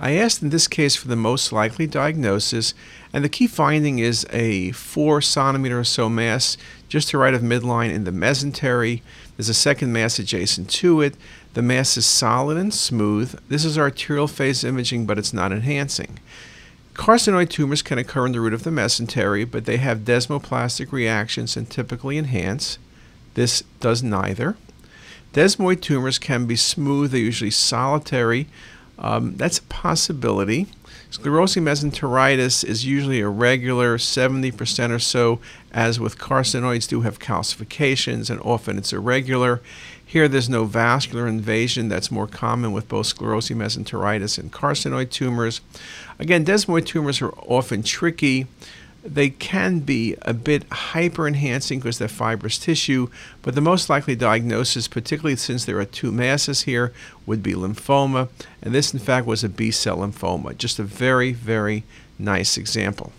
I asked in this case for the most likely diagnosis, and the key finding is a 4 centimeter or so mass just to right of midline in the mesentery. There's a second mass adjacent to it. The mass is solid and smooth. This is arterial phase imaging, but it's not enhancing. Carcinoid tumors can occur in the root of the mesentery, but they have desmoplastic reactions and typically enhance. This does neither. Desmoid tumors can be smooth, they're usually solitary. Um, that's a possibility. Sclerosing mesenteritis is usually irregular, 70% or so, as with carcinoids, do have calcifications, and often it's irregular. Here, there's no vascular invasion. That's more common with both sclerosing mesenteritis and carcinoid tumors. Again, desmoid tumors are often tricky. They can be a bit hyper enhancing because they're fibrous tissue, but the most likely diagnosis, particularly since there are two masses here, would be lymphoma. And this, in fact, was a B cell lymphoma. Just a very, very nice example.